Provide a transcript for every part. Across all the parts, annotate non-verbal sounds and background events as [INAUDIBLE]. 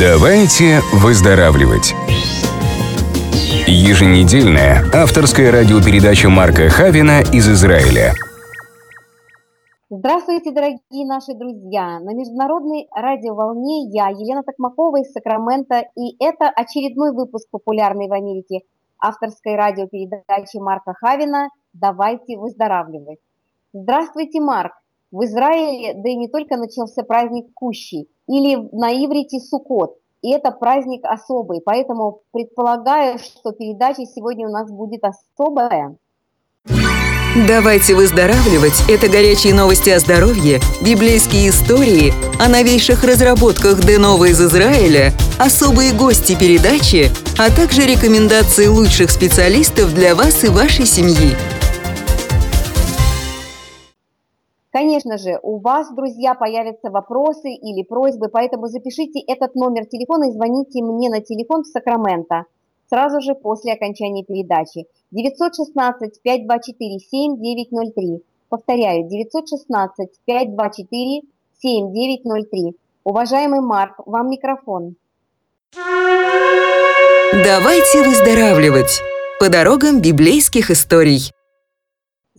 Давайте выздоравливать. Еженедельная авторская радиопередача Марка Хавина из Израиля. Здравствуйте, дорогие наши друзья! На международной радиоволне я, Елена Токмакова из Сакрамента, и это очередной выпуск популярной в Америке авторской радиопередачи Марка Хавина «Давайте выздоравливать». Здравствуйте, Марк! В Израиле, да и не только начался праздник Кущи, или на иврите Суккот, и это праздник особый, поэтому предполагаю, что передача сегодня у нас будет особая. Давайте выздоравливать – это горячие новости о здоровье, библейские истории, о новейших разработках Денова из Израиля, особые гости передачи, а также рекомендации лучших специалистов для вас и вашей семьи. Конечно же, у вас, друзья, появятся вопросы или просьбы, поэтому запишите этот номер телефона и звоните мне на телефон в Сакраменто сразу же после окончания передачи. 916-524-7903. Повторяю, 916-524-7903. Уважаемый Марк, вам микрофон. Давайте выздоравливать по дорогам библейских историй.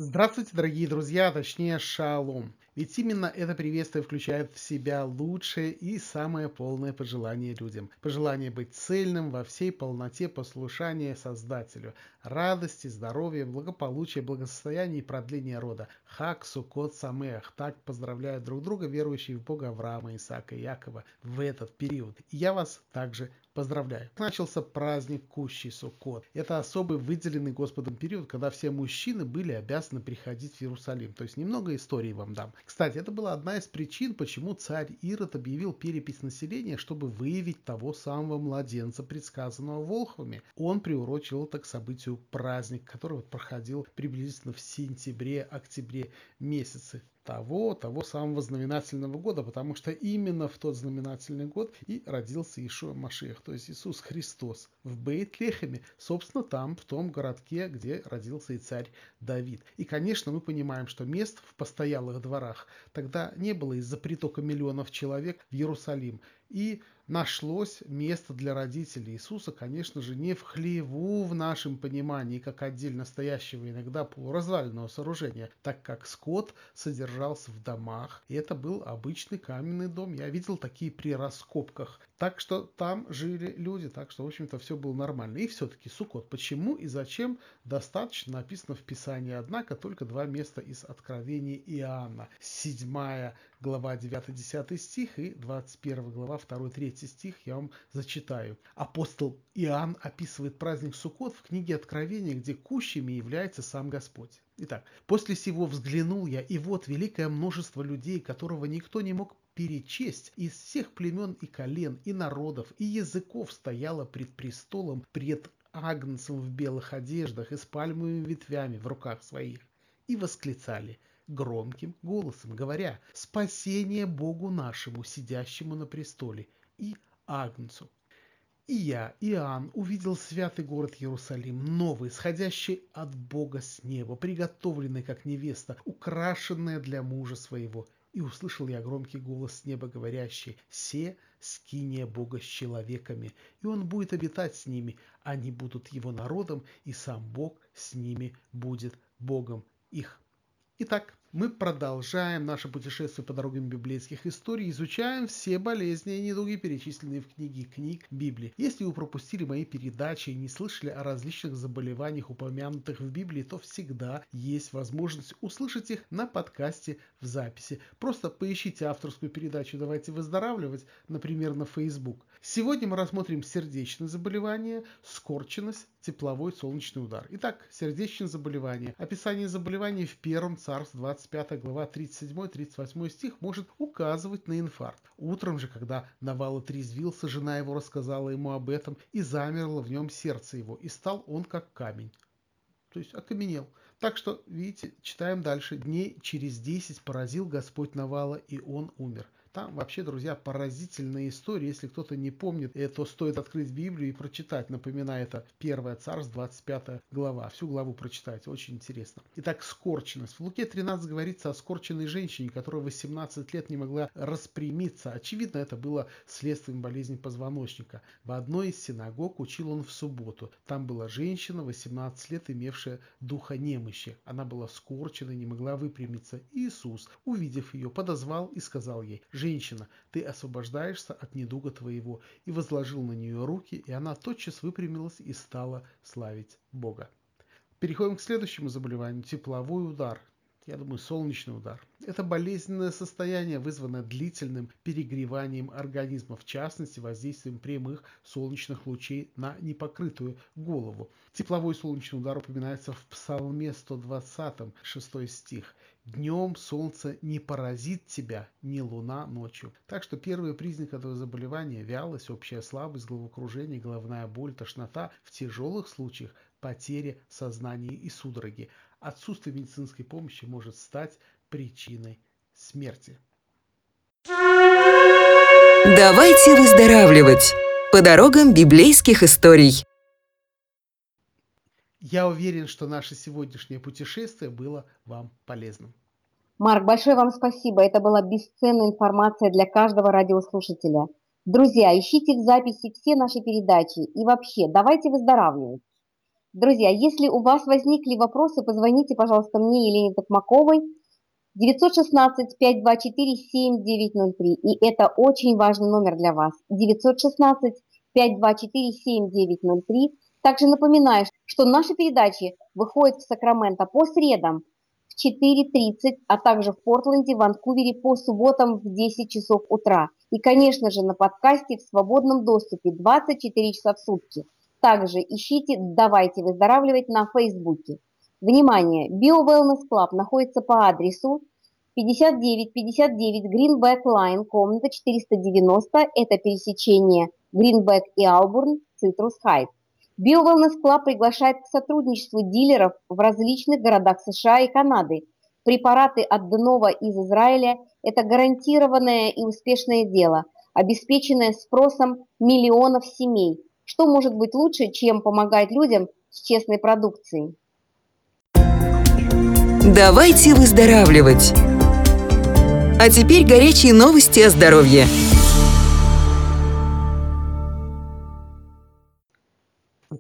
Здравствуйте, дорогие друзья, точнее шалом. Ведь именно это приветствие включает в себя лучшее и самое полное пожелание людям. Пожелание быть цельным во всей полноте послушания Создателю. Радости, здоровья, благополучия, благосостояния и продления рода. Хак, Сукот, Самех. Так поздравляют друг друга верующие в Бога Авраама, Исаака и Якова в этот период. И я вас также Поздравляю! Начался праздник Кущий Суккот. Это особый выделенный Господом период, когда все мужчины были обязаны приходить в Иерусалим. То есть немного истории вам дам. Кстати, это была одна из причин, почему царь Ирод объявил перепись населения, чтобы выявить того самого младенца, предсказанного Волхвами. Он приурочил это к событию праздник, который проходил приблизительно в сентябре-октябре месяце того, того самого знаменательного года, потому что именно в тот знаменательный год и родился Ишуа Машех, то есть Иисус Христос в Бейт-Лехеме, собственно, там, в том городке, где родился и царь Давид. И, конечно, мы понимаем, что мест в постоялых дворах тогда не было из-за притока миллионов человек в Иерусалим. И нашлось место для родителей Иисуса, конечно же, не в хлеву в нашем понимании, как отдельно стоящего иногда полуразваленного сооружения, так как скот содержался в домах, и это был обычный каменный дом. Я видел такие при раскопках. Так что там жили люди, так что, в общем-то, все было нормально. И все-таки Сукот. Почему и зачем достаточно написано в Писании, однако, только два места из Откровения Иоанна. Седьмая глава 9-10 стих и 21 глава 2-3 стих я вам зачитаю. Апостол Иоанн описывает праздник Суккот в книге Откровения, где кущами является сам Господь. Итак, после сего взглянул я, и вот великое множество людей, которого никто не мог перечесть, из всех племен и колен, и народов, и языков стояло пред престолом, пред агнцем в белых одеждах и с пальмовыми ветвями в руках своих, и восклицали – громким голосом, говоря «Спасение Богу нашему, сидящему на престоле, и Агнцу». И я, Иоанн, увидел святый город Иерусалим, новый, сходящий от Бога с неба, приготовленный как невеста, украшенная для мужа своего. И услышал я громкий голос с неба, говорящий «Се скиния Бога с человеками, и он будет обитать с ними, они будут его народом, и сам Бог с ними будет Богом их». Итак, мы продолжаем наше путешествие по дорогам библейских историй, изучаем все болезни и недуги, перечисленные в книге книг Библии. Если вы пропустили мои передачи и не слышали о различных заболеваниях, упомянутых в Библии, то всегда есть возможность услышать их на подкасте в записи. Просто поищите авторскую передачу «Давайте выздоравливать», например, на Facebook. Сегодня мы рассмотрим сердечные заболевания, скорченность, тепловой солнечный удар. Итак, сердечные заболевания. Описание заболеваний в первом царстве 25 глава 37-38 стих может указывать на инфаркт. Утром же, когда Навала трезвился, жена его рассказала ему об этом, и замерло в нем сердце его, и стал он как камень. То есть окаменел. Так что, видите, читаем дальше. Дней через десять поразил Господь Навала, и он умер. Там вообще, друзья, поразительная история. Если кто-то не помнит, э, то стоит открыть Библию и прочитать. Напоминаю, это 1 Царств, 25 глава. Всю главу прочитайте, очень интересно. Итак, скорченность. В Луке 13 говорится о скорченной женщине, которая 18 лет не могла распрямиться. Очевидно, это было следствием болезни позвоночника. В одной из синагог учил он в субботу. Там была женщина, 18 лет, имевшая духа немощи. Она была скорчена, не могла выпрямиться. Иисус, увидев ее, подозвал и сказал ей, «Женщина, ты освобождаешься от недуга твоего». И возложил на нее руки, и она тотчас выпрямилась и стала славить Бога. Переходим к следующему заболеванию – тепловой удар я думаю, солнечный удар. Это болезненное состояние, вызванное длительным перегреванием организма, в частности, воздействием прямых солнечных лучей на непокрытую голову. Тепловой солнечный удар упоминается в Псалме 120, 6 стих. Днем солнце не поразит тебя, ни луна ночью. Так что первые признаки этого заболевания – вялость, общая слабость, головокружение, головная боль, тошнота – в тяжелых случаях потеря сознания и судороги отсутствие медицинской помощи может стать причиной смерти. Давайте выздоравливать по дорогам библейских историй. Я уверен, что наше сегодняшнее путешествие было вам полезным. Марк, большое вам спасибо. Это была бесценная информация для каждого радиослушателя. Друзья, ищите в записи все наши передачи и вообще давайте выздоравливать. Друзья, если у вас возникли вопросы, позвоните, пожалуйста, мне, Елене Токмаковой, 916-524-7903. И это очень важный номер для вас. 916-524-7903. Также напоминаю, что наши передачи выходят в Сакраменто по средам 4.30, а также в Портленде, Ванкувере по субботам в 10 часов утра. И, конечно же, на подкасте в свободном доступе 24 часа в сутки – также ищите «Давайте выздоравливать» на Фейсбуке. Внимание! Bio Wellness Club находится по адресу 5959 Greenback Line, комната 490. Это пересечение Greenback и Албурн, Citrus Heights. Bio Wellness Club приглашает к сотрудничеству дилеров в различных городах США и Канады. Препараты от Денова из Израиля – это гарантированное и успешное дело, обеспеченное спросом миллионов семей – что может быть лучше, чем помогать людям с честной продукцией? Давайте выздоравливать! А теперь горячие новости о здоровье.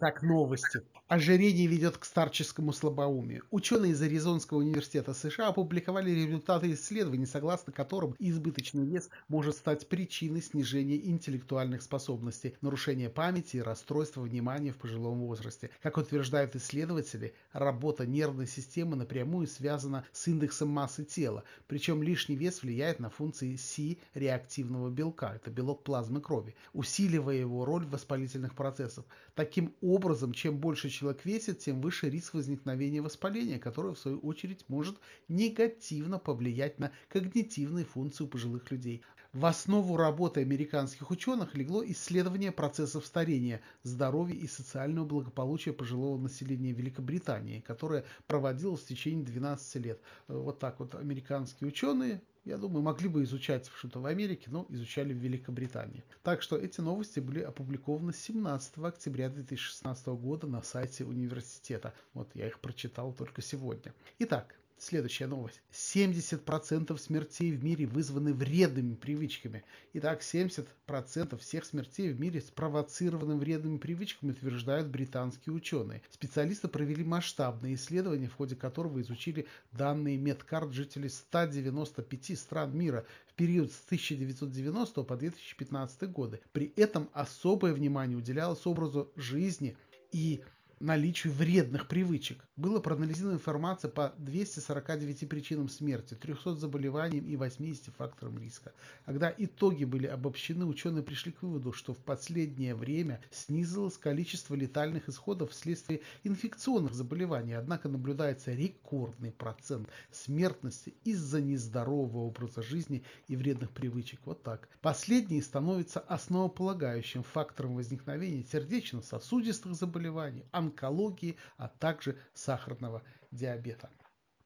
Итак, новости. Ожирение ведет к старческому слабоумию. Ученые из Аризонского университета США опубликовали результаты исследований, согласно которым избыточный вес может стать причиной снижения интеллектуальных способностей, нарушения памяти и расстройства внимания в пожилом возрасте. Как утверждают исследователи, работа нервной системы напрямую связана с индексом массы тела, причем лишний вес влияет на функции Си реактивного белка, это белок плазмы крови, усиливая его роль в воспалительных процессах. Таким образом, чем больше человек весит, тем выше риск возникновения воспаления, которое в свою очередь может негативно повлиять на когнитивные функции у пожилых людей. В основу работы американских ученых легло исследование процессов старения, здоровья и социального благополучия пожилого населения Великобритании, которое проводилось в течение 12 лет. Вот так вот американские ученые я думаю, могли бы изучать что-то в Америке, но изучали в Великобритании. Так что эти новости были опубликованы 17 октября 2016 года на сайте университета. Вот я их прочитал только сегодня. Итак, Следующая новость. 70% смертей в мире вызваны вредными привычками. Итак, 70% всех смертей в мире спровоцированы вредными привычками, утверждают британские ученые. Специалисты провели масштабное исследование, в ходе которого изучили данные медкарт жителей 195 стран мира в период с 1990 по 2015 годы. При этом особое внимание уделялось образу жизни и наличию вредных привычек. Было проанализирована информация по 249 причинам смерти, 300 заболеваниям и 80 факторам риска. Когда итоги были обобщены, ученые пришли к выводу, что в последнее время снизилось количество летальных исходов вследствие инфекционных заболеваний, однако наблюдается рекордный процент смертности из-за нездорового образа жизни и вредных привычек. Вот так. Последние становятся основополагающим фактором возникновения сердечно-сосудистых заболеваний, онкологии, а также сахарного диабета.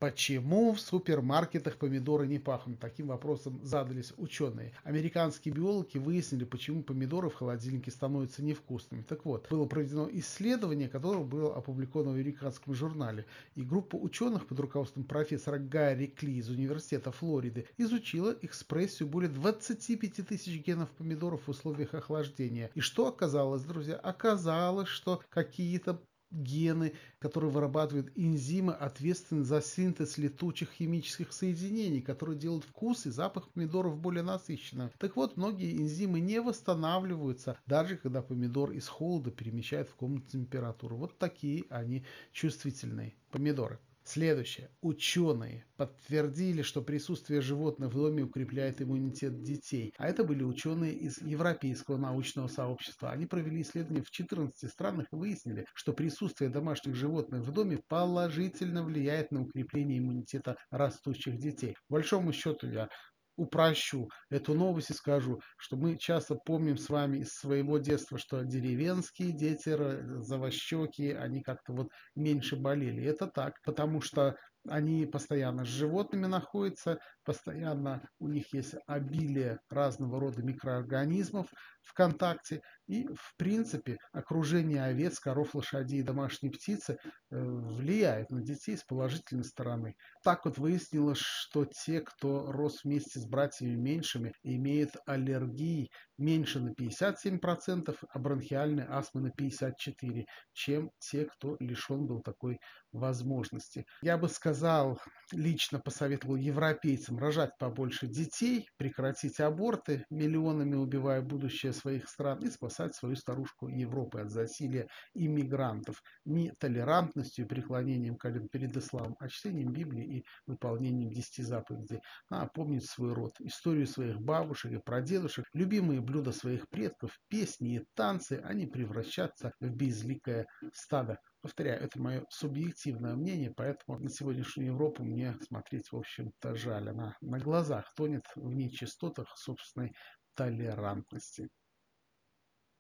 Почему в супермаркетах помидоры не пахнут? Таким вопросом задались ученые. Американские биологи выяснили, почему помидоры в холодильнике становятся невкусными. Так вот, было проведено исследование, которое было опубликовано в американском журнале. И группа ученых под руководством профессора Гарри Кли из Университета Флориды изучила экспрессию более 25 тысяч генов помидоров в условиях охлаждения. И что оказалось, друзья? Оказалось, что какие-то гены, которые вырабатывают энзимы, ответственны за синтез летучих химических соединений, которые делают вкус и запах помидоров более насыщенным. Так вот, многие энзимы не восстанавливаются, даже когда помидор из холода перемещают в комнату температуру. Вот такие они чувствительные помидоры. Следующее. Ученые подтвердили, что присутствие животных в доме укрепляет иммунитет детей. А это были ученые из Европейского научного сообщества. Они провели исследования в 14 странах и выяснили, что присутствие домашних животных в доме положительно влияет на укрепление иммунитета растущих детей. По большому счету я упрощу эту новость и скажу, что мы часто помним с вами из своего детства, что деревенские дети, завощеки, они как-то вот меньше болели. Это так, потому что они постоянно с животными находятся, постоянно у них есть обилие разного рода микроорганизмов в контакте. И, в принципе, окружение овец, коров, лошадей и домашней птицы э, влияет на детей с положительной стороны. Так вот выяснилось, что те, кто рос вместе с братьями меньшими, имеют аллергии меньше на 57%, а бронхиальной астмы на 54%, чем те, кто лишен был такой возможности. Я бы сказал, лично посоветовал европейцам рожать побольше детей, прекратить аборты, миллионами убивая будущее своих стран и спасать свою старушку Европы от засилия иммигрантов не толерантностью и преклонением колен перед исламом, а чтением Библии и выполнением десяти заповедей. Надо помнить свой род, историю своих бабушек и прадедушек, любимые блюда своих предков, песни и танцы, не превращаться в безликое стадо. Повторяю, это мое субъективное мнение, поэтому на сегодняшнюю Европу мне смотреть, в общем-то, жаль. Она на глазах тонет в нечистотах собственной толерантности.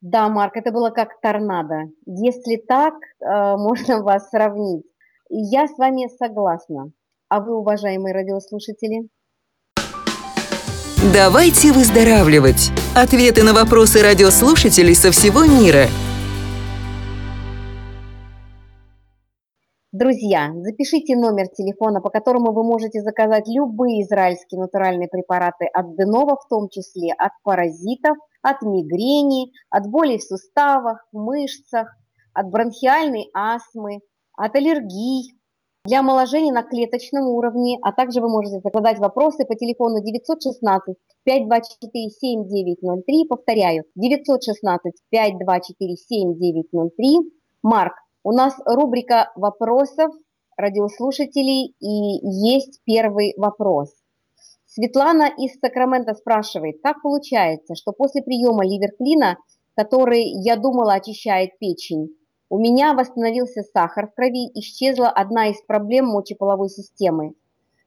Да, Марк, это было как торнадо. Если так, э, [LAUGHS] можно вас сравнить. Я с вами согласна. А вы, уважаемые радиослушатели? Давайте выздоравливать. Ответы на вопросы радиослушателей со всего мира – Друзья, запишите номер телефона, по которому вы можете заказать любые израильские натуральные препараты от Денова, в том числе от паразитов, от мигрени, от болей в суставах, мышцах, от бронхиальной астмы, от аллергий, для омоложения на клеточном уровне, а также вы можете задать вопросы по телефону 916 524 7903, повторяю, 916 524 7903. Марк, у нас рубрика вопросов радиослушателей, и есть первый вопрос. Светлана из Сакрамента спрашивает, как получается, что после приема ливерклина, который, я думала, очищает печень, у меня восстановился сахар в крови, исчезла одна из проблем мочеполовой системы.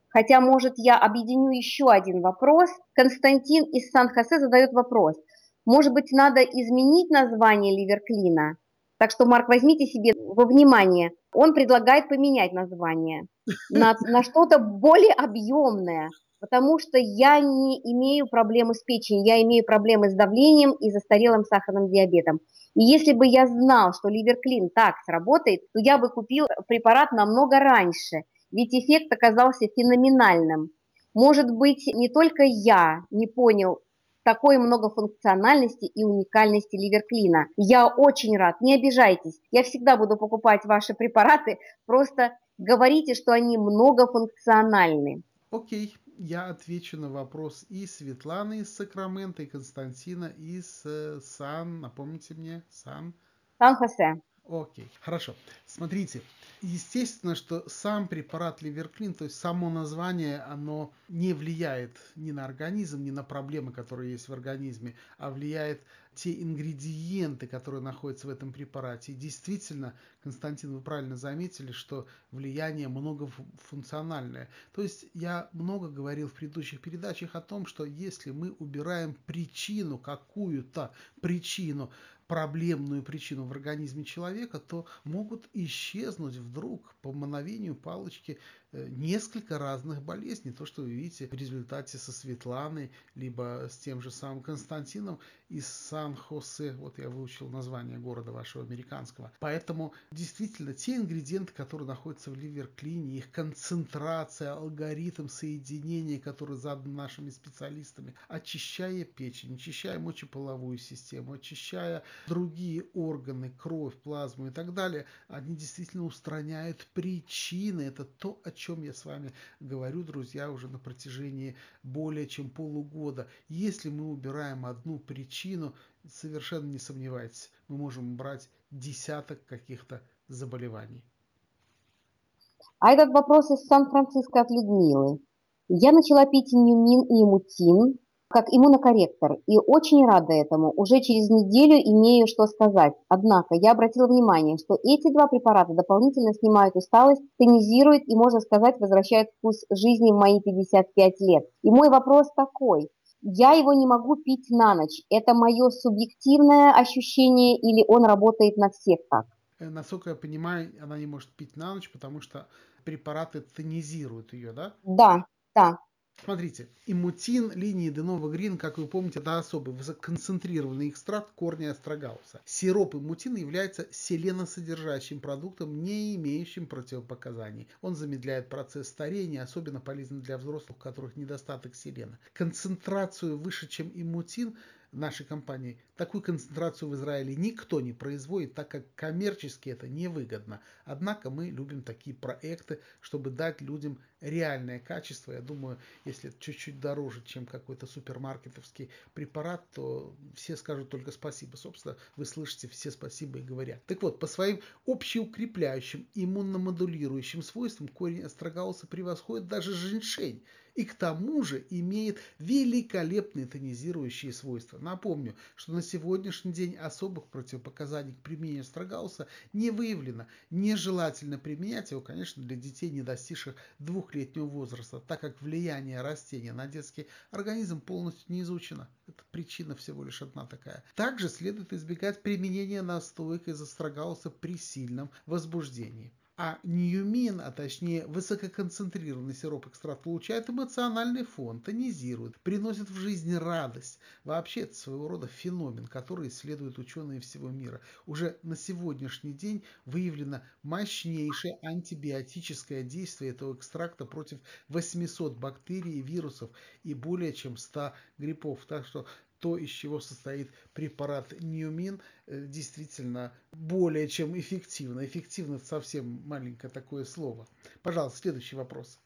Хотя, может, я объединю еще один вопрос. Константин из Сан-Хосе задает вопрос. Может быть, надо изменить название ливерклина? Так что, Марк, возьмите себе во внимание. Он предлагает поменять название на, на что-то более объемное, потому что я не имею проблемы с печенью, я имею проблемы с давлением и застарелым сахарным диабетом. И если бы я знал, что ливерклин так сработает, то я бы купил препарат намного раньше, ведь эффект оказался феноменальным. Может быть, не только я не понял такой многофункциональности и уникальности ливерклина. Я очень рад, не обижайтесь, я всегда буду покупать ваши препараты, просто говорите, что они многофункциональны. Окей, okay. Я отвечу на вопрос и Светланы из Сакрамента, и Константина из э, Сан, напомните мне, Сан? Сан-Хосе. Окей, хорошо. Смотрите, естественно, что сам препарат Ливерклин, то есть само название, оно не влияет ни на организм, ни на проблемы, которые есть в организме, а влияет те ингредиенты, которые находятся в этом препарате. И действительно, Константин, вы правильно заметили, что влияние многофункциональное. То есть я много говорил в предыдущих передачах о том, что если мы убираем причину, какую-то причину, проблемную причину в организме человека, то могут исчезнуть вдруг по мановению палочки несколько разных болезней. То, что вы видите в результате со Светланой, либо с тем же самым Константином из Сан-Хосе. Вот я выучил название города вашего американского. Поэтому действительно те ингредиенты, которые находятся в ливерклине, их концентрация, алгоритм соединения, который задан нашими специалистами, очищая печень, очищая мочеполовую систему, очищая другие органы, кровь, плазму и так далее, они действительно устраняют причины. Это то, о чем я с вами говорю, друзья, уже на протяжении более чем полугода. Если мы убираем одну причину, совершенно не сомневайтесь, мы можем брать десяток каких-то заболеваний. А этот вопрос из Сан-Франциско от Людмилы. Я начала пить нюмин и имутин, как иммунокорректор, и очень рада этому. Уже через неделю имею что сказать. Однако я обратила внимание, что эти два препарата дополнительно снимают усталость, тонизируют и, можно сказать, возвращают вкус жизни в мои 55 лет. И мой вопрос такой. Я его не могу пить на ночь. Это мое субъективное ощущение или он работает на всех так? Э, насколько я понимаю, она не может пить на ночь, потому что препараты тонизируют ее, да? Да, да. Смотрите, иммутин линии Денова Грин, как вы помните, это особый высококонцентрированный экстракт корня астрогауса. Сироп иммутина является селеносодержащим продуктом, не имеющим противопоказаний. Он замедляет процесс старения, особенно полезен для взрослых, у которых недостаток селена. Концентрацию выше, чем иммутин, нашей компании, такую концентрацию в Израиле никто не производит, так как коммерчески это невыгодно. Однако мы любим такие проекты, чтобы дать людям реальное качество. Я думаю, если это чуть-чуть дороже, чем какой-то супермаркетовский препарат, то все скажут только спасибо. Собственно, вы слышите все спасибо и говорят. Так вот, по своим общеукрепляющим, иммуномодулирующим свойствам корень астрогалуса превосходит даже женьшень и к тому же имеет великолепные тонизирующие свойства. Напомню, что на сегодняшний день особых противопоказаний к применению астрогауса не выявлено. Нежелательно применять его, конечно, для детей, не достигших двухлетнего возраста, так как влияние растения на детский организм полностью не изучено. Это причина всего лишь одна такая. Также следует избегать применения настоек из астрогауса при сильном возбуждении. А ньюмин, а точнее высококонцентрированный сироп экстракт получает эмоциональный фон, тонизирует, приносит в жизнь радость. Вообще это своего рода феномен, который исследуют ученые всего мира. Уже на сегодняшний день выявлено мощнейшее антибиотическое действие этого экстракта против 800 бактерий и вирусов и более чем 100 гриппов. Так что то, из чего состоит препарат Ньюмин, э, действительно более чем эффективно. Эффективно совсем маленькое такое слово. Пожалуйста, следующий вопрос.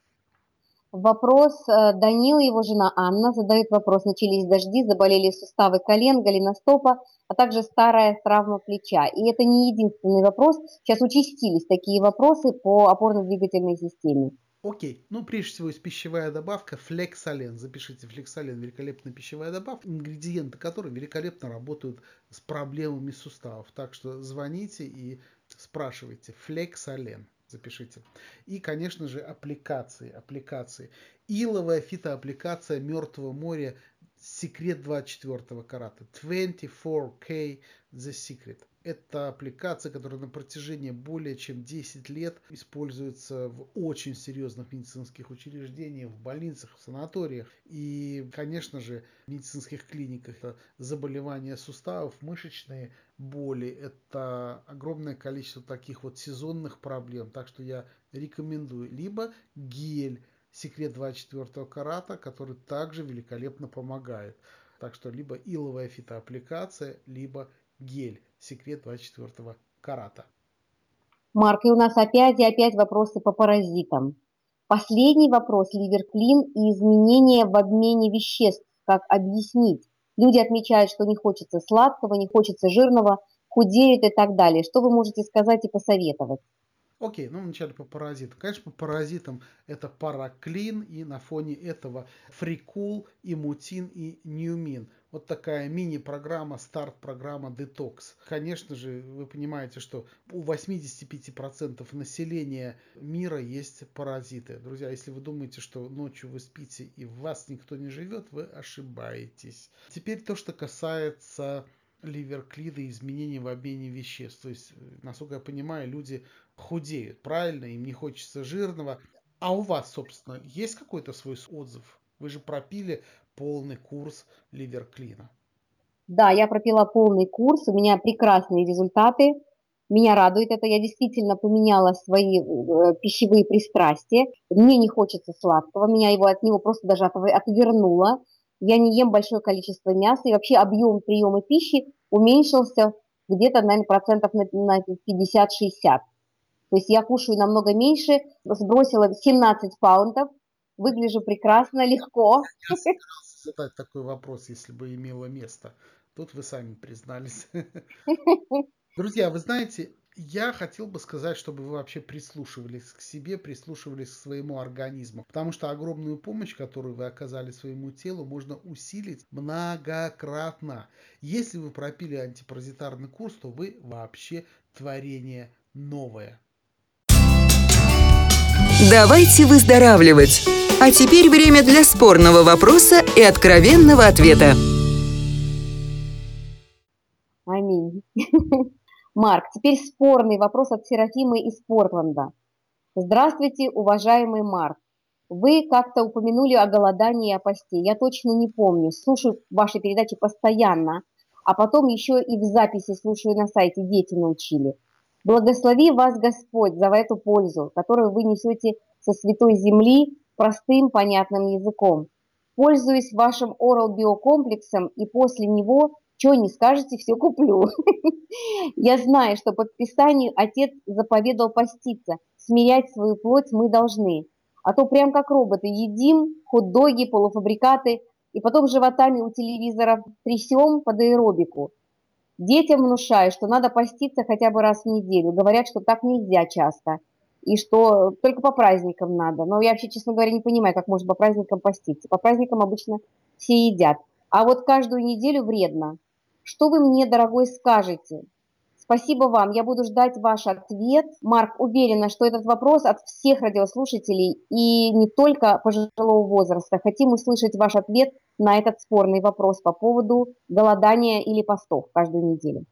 Вопрос. Э, Данил, его жена Анна, задает вопрос. Начались дожди, заболели суставы колен, голеностопа, а также старая травма плеча. И это не единственный вопрос. Сейчас участились такие вопросы по опорно-двигательной системе. Окей, ну прежде всего есть пищевая добавка флексолен. Запишите флексолен, великолепная пищевая добавка, ингредиенты которой великолепно работают с проблемами суставов. Так что звоните и спрашивайте. Флексолен запишите. И, конечно же, аппликации. аппликации. Иловая фитоаппликация Мертвого моря Секрет 24 карата. 24K The Secret. Это аппликация, которая на протяжении более чем 10 лет используется в очень серьезных медицинских учреждениях, в больницах, в санаториях и, конечно же, в медицинских клиниках. Это заболевания суставов, мышечные боли, это огромное количество таких вот сезонных проблем. Так что я рекомендую либо гель секрет 24 карата, который также великолепно помогает. Так что либо иловая фитоаппликация, либо гель секрет 24 карата. Марк, и у нас опять и опять вопросы по паразитам. Последний вопрос, ливерклин и изменения в обмене веществ. Как объяснить? Люди отмечают, что не хочется сладкого, не хочется жирного, худеют и так далее. Что вы можете сказать и посоветовать? Окей, ну вначале по паразитам. Конечно, по паразитам это параклин, и на фоне этого фрикул, имутин и ньюмин. Вот такая мини-программа, старт-программа Detox. Конечно же, вы понимаете, что у 85% населения мира есть паразиты. Друзья, если вы думаете, что ночью вы спите и в вас никто не живет, вы ошибаетесь. Теперь то, что касается ливерклида и изменений в обмене веществ. То есть, насколько я понимаю, люди худеют, правильно, им не хочется жирного. А у вас, собственно, есть какой-то свой отзыв? Вы же пропили полный курс ливерклина. Да, я пропила полный курс, у меня прекрасные результаты. Меня радует это, я действительно поменяла свои э, пищевые пристрастия. Мне не хочется сладкого, меня его от него просто даже отвернуло. Я не ем большое количество мяса, и вообще объем приема пищи уменьшился где-то, наверное, процентов на 50-60. То есть я кушаю намного меньше, сбросила 17 паунтов, выгляжу прекрасно, легко. Задать такой вопрос, если бы имело место. Тут вы сами признались. [LAUGHS] Друзья, вы знаете, я хотел бы сказать, чтобы вы вообще прислушивались к себе, прислушивались к своему организму. Потому что огромную помощь, которую вы оказали своему телу, можно усилить многократно. Если вы пропили антипаразитарный курс, то вы вообще творение новое. Давайте выздоравливать. А теперь время для спорного вопроса и откровенного ответа. Аминь. [LAUGHS] Марк, теперь спорный вопрос от Серафимы из Портленда. Здравствуйте, уважаемый Марк. Вы как-то упомянули о голодании и о посте. Я точно не помню. Слушаю ваши передачи постоянно, а потом еще и в записи слушаю на сайте. Дети научили. Благослови вас Господь за эту пользу, которую вы несете со святой земли простым, понятным языком. Пользуюсь вашим Oral биокомплексом и после него что не скажете, все куплю. [LAUGHS] Я знаю, что по Писанию Отец заповедал поститься, смирять свою плоть мы должны. А то прям как роботы едим хот-доги, полуфабрикаты, и потом животами у телевизоров трясем под аэробику. Детям внушаю, что надо поститься хотя бы раз в неделю. Говорят, что так нельзя часто. И что только по праздникам надо. Но я вообще, честно говоря, не понимаю, как можно по праздникам поститься. По праздникам обычно все едят. А вот каждую неделю вредно. Что вы мне, дорогой, скажете? Спасибо вам, я буду ждать ваш ответ. Марк, уверена, что этот вопрос от всех радиослушателей и не только пожилого возраста. Хотим услышать ваш ответ на этот спорный вопрос по поводу голодания или постов каждую неделю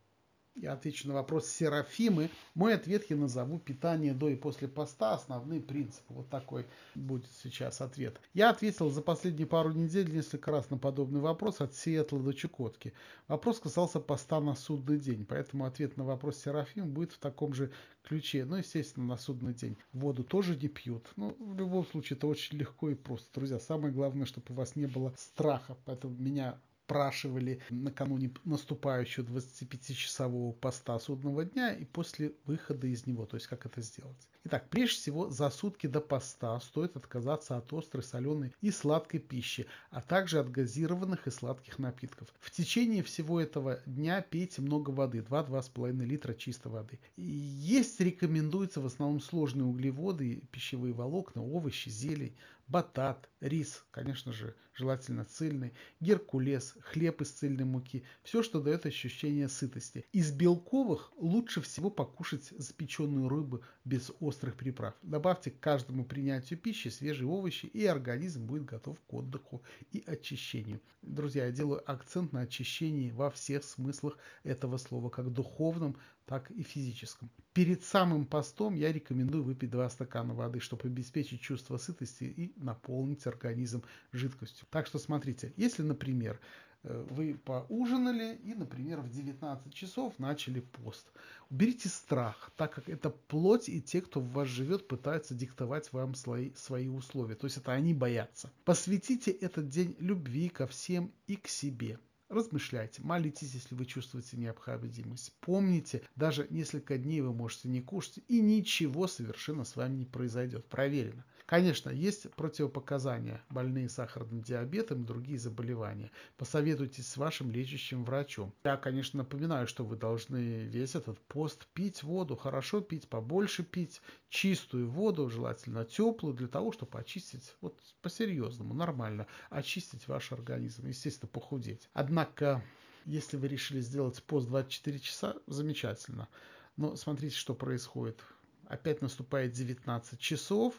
я отвечу на вопрос Серафимы. Мой ответ я назову питание до и после поста, основные принципы. Вот такой будет сейчас ответ. Я ответил за последние пару недель несколько раз на подобный вопрос от Сиэтла до Чукотки. Вопрос касался поста на судный день, поэтому ответ на вопрос Серафим будет в таком же ключе. Ну, естественно, на судный день воду тоже не пьют. Ну, в любом случае, это очень легко и просто. Друзья, самое главное, чтобы у вас не было страха. Поэтому меня спрашивали накануне наступающего 25-часового поста судного дня и после выхода из него, то есть как это сделать. Итак, прежде всего, за сутки до поста стоит отказаться от острой, соленой и сладкой пищи, а также от газированных и сладких напитков. В течение всего этого дня пейте много воды, 2-2,5 литра чистой воды. И есть рекомендуется в основном сложные углеводы, пищевые волокна, овощи, зелень, батат, рис, конечно же, желательно цельный, геркулес, хлеб из цельной муки, все, что дает ощущение сытости. Из белковых лучше всего покушать запеченную рыбу без острых приправ. Добавьте к каждому принятию пищи свежие овощи, и организм будет готов к отдыху и очищению. Друзья, я делаю акцент на очищении во всех смыслах этого слова, как духовном, так и физическом. Перед самым постом я рекомендую выпить 2 стакана воды, чтобы обеспечить чувство сытости и наполнить организм жидкостью. Так что смотрите, если, например, э, вы поужинали и, например, в 19 часов начали пост. Уберите страх, так как это плоть и те, кто в вас живет, пытаются диктовать вам свои, свои условия. То есть это они боятся. Посвятите этот день любви ко всем и к себе. Размышляйте, молитесь, если вы чувствуете необходимость. Помните, даже несколько дней вы можете не кушать, и ничего совершенно с вами не произойдет. Проверено. Конечно, есть противопоказания, больные сахарным диабетом и другие заболевания. Посоветуйтесь с вашим лечащим врачом. Я, конечно, напоминаю, что вы должны весь этот пост пить воду, хорошо пить, побольше пить, чистую воду, желательно теплую, для того, чтобы очистить, вот по-серьезному, нормально, очистить ваш организм, естественно, похудеть. Однако, если вы решили сделать пост 24 часа, замечательно. Но смотрите, что происходит. Опять наступает 19 часов,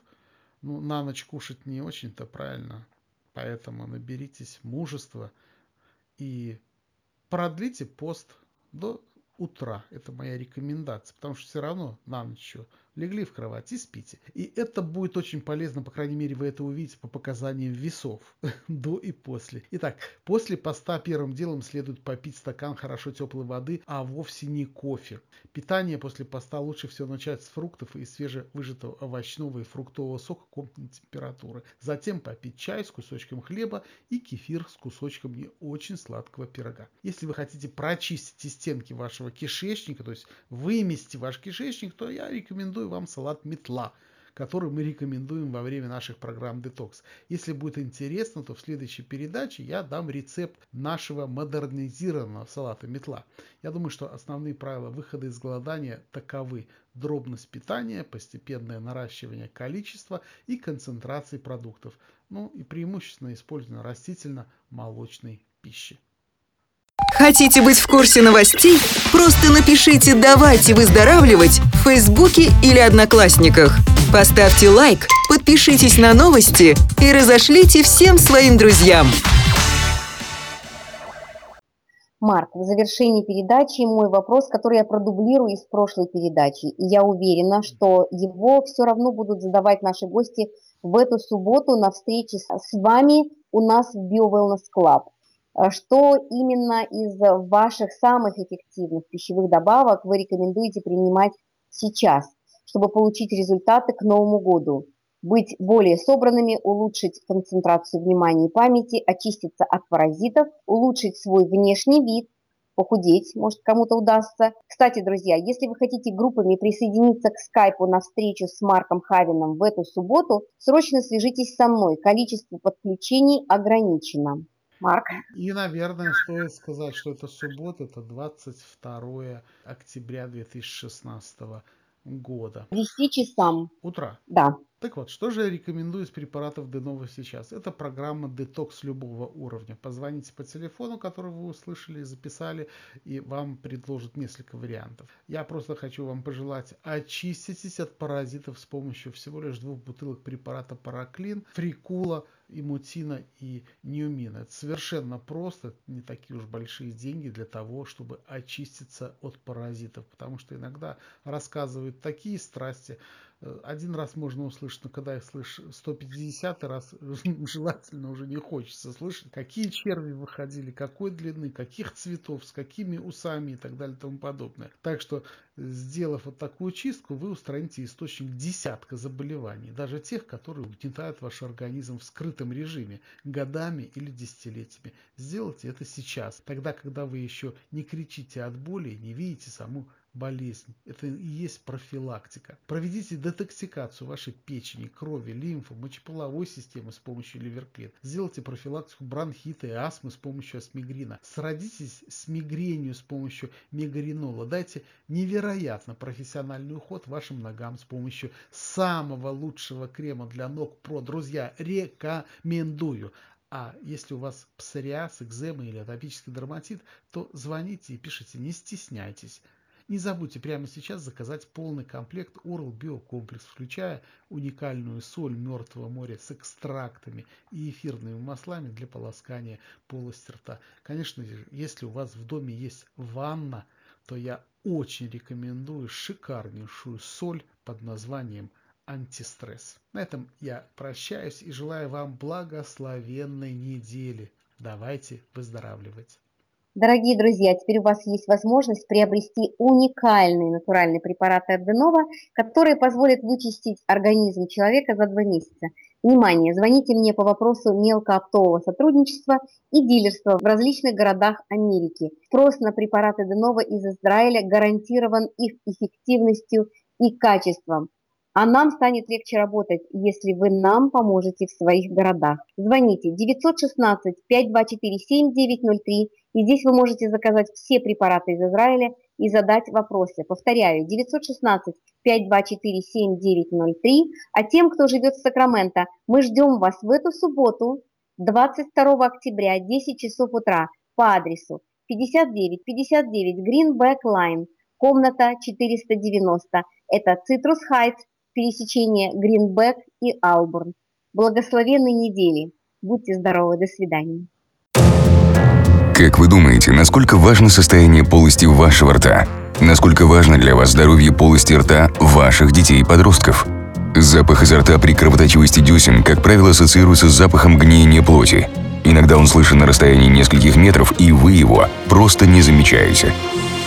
ну, на ночь кушать не очень-то правильно. Поэтому наберитесь мужества и продлите пост до утра. Это моя рекомендация. Потому что все равно на ночь Легли в кровать и спите. И это будет очень полезно, по крайней мере, вы это увидите по показаниям весов [LAUGHS] до и после. Итак, после поста первым делом следует попить стакан хорошо теплой воды, а вовсе не кофе. Питание после поста лучше всего начать с фруктов и свежевыжатого овощного и фруктового сока комнатной температуры. Затем попить чай с кусочком хлеба и кефир с кусочком не очень сладкого пирога. Если вы хотите прочистить стенки вашего кишечника, то есть вымести ваш кишечник, то я рекомендую вам салат метла который мы рекомендуем во время наших программ Detox. Если будет интересно, то в следующей передаче я дам рецепт нашего модернизированного салата метла. Я думаю, что основные правила выхода из голодания таковы. Дробность питания, постепенное наращивание количества и концентрации продуктов. Ну и преимущественно использование растительно-молочной пищи. Хотите быть в курсе новостей? Просто напишите «Давайте выздоравливать» в Фейсбуке или Одноклассниках. Поставьте лайк, подпишитесь на новости и разошлите всем своим друзьям. Марк, в завершении передачи мой вопрос, который я продублирую из прошлой передачи. И я уверена, что его все равно будут задавать наши гости в эту субботу на встрече с вами у нас в BioWellness Club. А что именно из ваших самых эффективных пищевых добавок вы рекомендуете принимать сейчас, чтобы получить результаты к Новому году? Быть более собранными, улучшить концентрацию внимания и памяти, очиститься от паразитов, улучшить свой внешний вид, похудеть, может кому-то удастся. Кстати, друзья, если вы хотите группами присоединиться к скайпу на встречу с Марком Хавином в эту субботу, срочно свяжитесь со мной, количество подключений ограничено. Марк. И, наверное, стоит сказать, что это суббота, это 22 октября 2016 года. 10 часам. Утра. Да. Так вот, что же я рекомендую из препаратов Денова сейчас? Это программа детокс любого уровня. Позвоните по телефону, который вы услышали и записали, и вам предложат несколько вариантов. Я просто хочу вам пожелать очиститесь от паразитов с помощью всего лишь двух бутылок препарата Параклин, Фрикула, имутина и неумина. Это совершенно просто, не такие уж большие деньги для того, чтобы очиститься от паразитов, потому что иногда рассказывают такие страсти, один раз можно услышать, но когда их слышишь 150 раз, [LAUGHS] желательно уже не хочется слышать, какие черви выходили, какой длины, каких цветов, с какими усами и так далее и тому подобное. Так что, сделав вот такую чистку, вы устраните источник десятка заболеваний, даже тех, которые угнетают ваш организм в скрытом режиме, годами или десятилетиями. Сделайте это сейчас, тогда, когда вы еще не кричите от боли, не видите саму болезнь. Это и есть профилактика. Проведите детоксикацию вашей печени, крови, лимфы, мочеполовой системы с помощью ливерклин. Сделайте профилактику бронхита и астмы с помощью асмигрина. Сродитесь с мигренью с помощью мегаринола. Дайте невероятно профессиональный уход вашим ногам с помощью самого лучшего крема для ног Про. Друзья, рекомендую. А если у вас псориаз, экзема или атопический дерматит, то звоните и пишите, не стесняйтесь. Не забудьте прямо сейчас заказать полный комплект Oral Биокомплекс, включая уникальную соль Мертвого моря с экстрактами и эфирными маслами для полоскания полости рта. Конечно если у вас в доме есть ванна, то я очень рекомендую шикарнейшую соль под названием антистресс. На этом я прощаюсь и желаю вам благословенной недели. Давайте выздоравливать. Дорогие друзья, теперь у вас есть возможность приобрести уникальные натуральные препараты от Денова, которые позволят вычистить организм человека за два месяца. Внимание, звоните мне по вопросу мелкооптового сотрудничества и дилерства в различных городах Америки. Спрос на препараты Денова из Израиля гарантирован их эффективностью и качеством. А нам станет легче работать, если вы нам поможете в своих городах. Звоните 916 524 7903 и здесь вы можете заказать все препараты из Израиля и задать вопросы. Повторяю, 916 524 7903. А тем, кто живет в Сакраменто, мы ждем вас в эту субботу, 22 октября, 10 часов утра, по адресу 5959 Greenback Line, комната 490. Это Citrus Heights, пересечение Гринбек и Албурн. Благословенной недели. Будьте здоровы. До свидания. Как вы думаете, насколько важно состояние полости вашего рта? насколько важно для вас здоровье полости рта ваших детей и подростков. Запах изо рта при кровоточивости десен, как правило, ассоциируется с запахом гниения плоти. Иногда он слышен на расстоянии нескольких метров, и вы его просто не замечаете.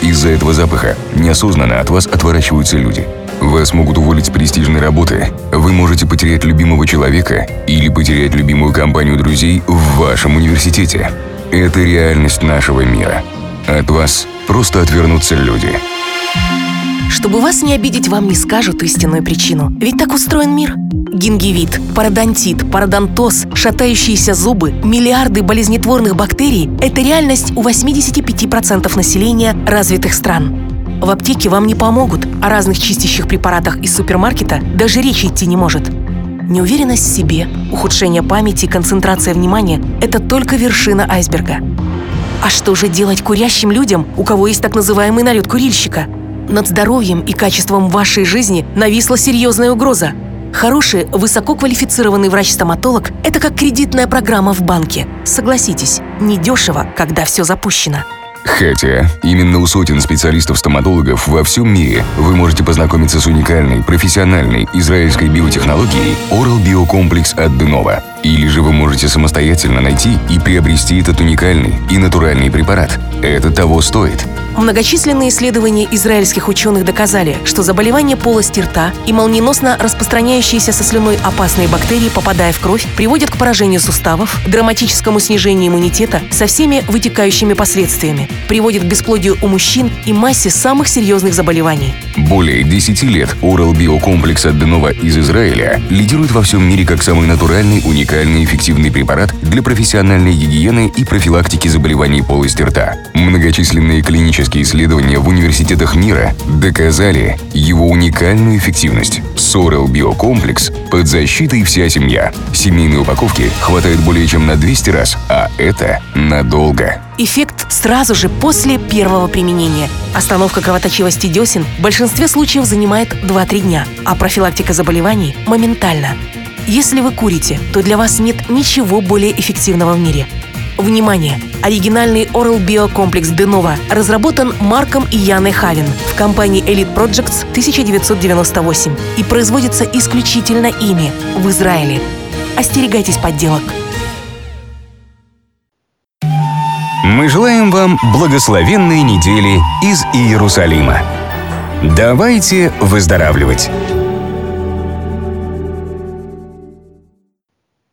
Из-за этого запаха неосознанно от вас отворачиваются люди. Вас могут уволить с престижной работы, вы можете потерять любимого человека или потерять любимую компанию друзей в вашем университете. Это реальность нашего мира. От вас просто отвернутся люди. Чтобы вас не обидеть, вам не скажут истинную причину. Ведь так устроен мир. Гингивит, пародонтит, пародонтоз, шатающиеся зубы, миллиарды болезнетворных бактерий – это реальность у 85% населения развитых стран. В аптеке вам не помогут, о разных чистящих препаратах из супермаркета даже речи идти не может. Неуверенность в себе, ухудшение памяти и концентрация внимания – это только вершина айсберга. А что же делать курящим людям, у кого есть так называемый налет курильщика? Над здоровьем и качеством вашей жизни нависла серьезная угроза. Хороший, высококвалифицированный врач-стоматолог – это как кредитная программа в банке. Согласитесь, недешево, когда все запущено. Хотя именно у сотен специалистов-стоматологов во всем мире вы можете познакомиться с уникальной, профессиональной израильской биотехнологией Oral Biocomplex от Denova. Или же вы можете самостоятельно найти и приобрести этот уникальный и натуральный препарат. Это того стоит. Многочисленные исследования израильских ученых доказали, что заболевания полости рта и молниеносно распространяющиеся со слюной опасные бактерии, попадая в кровь, приводят к поражению суставов, драматическому снижению иммунитета со всеми вытекающими последствиями, приводит к бесплодию у мужчин и массе самых серьезных заболеваний. Более 10 лет Oral Биокомплекс от Денова из Израиля лидирует во всем мире как самый натуральный, уникальный и эффективный препарат для профессиональной гигиены и профилактики заболеваний полости рта. Многочисленные клинические исследования в университетах мира доказали его уникальную эффективность. С Oral Биокомплекс под защитой вся семья. Семейной упаковки хватает более чем на 200 раз, а это надолго. Эффект сразу же после первого применения. Остановка кровоточивости десен в большинстве случаев занимает 2-3 дня, а профилактика заболеваний – моментально. Если вы курите, то для вас нет ничего более эффективного в мире. Внимание! Оригинальный Oral Bio комплекс Денова разработан Марком и Яной Хавин в компании Elite Projects 1998 и производится исключительно ими в Израиле. Остерегайтесь подделок. Мы желаем вам благословенной недели из Иерусалима. Давайте выздоравливать!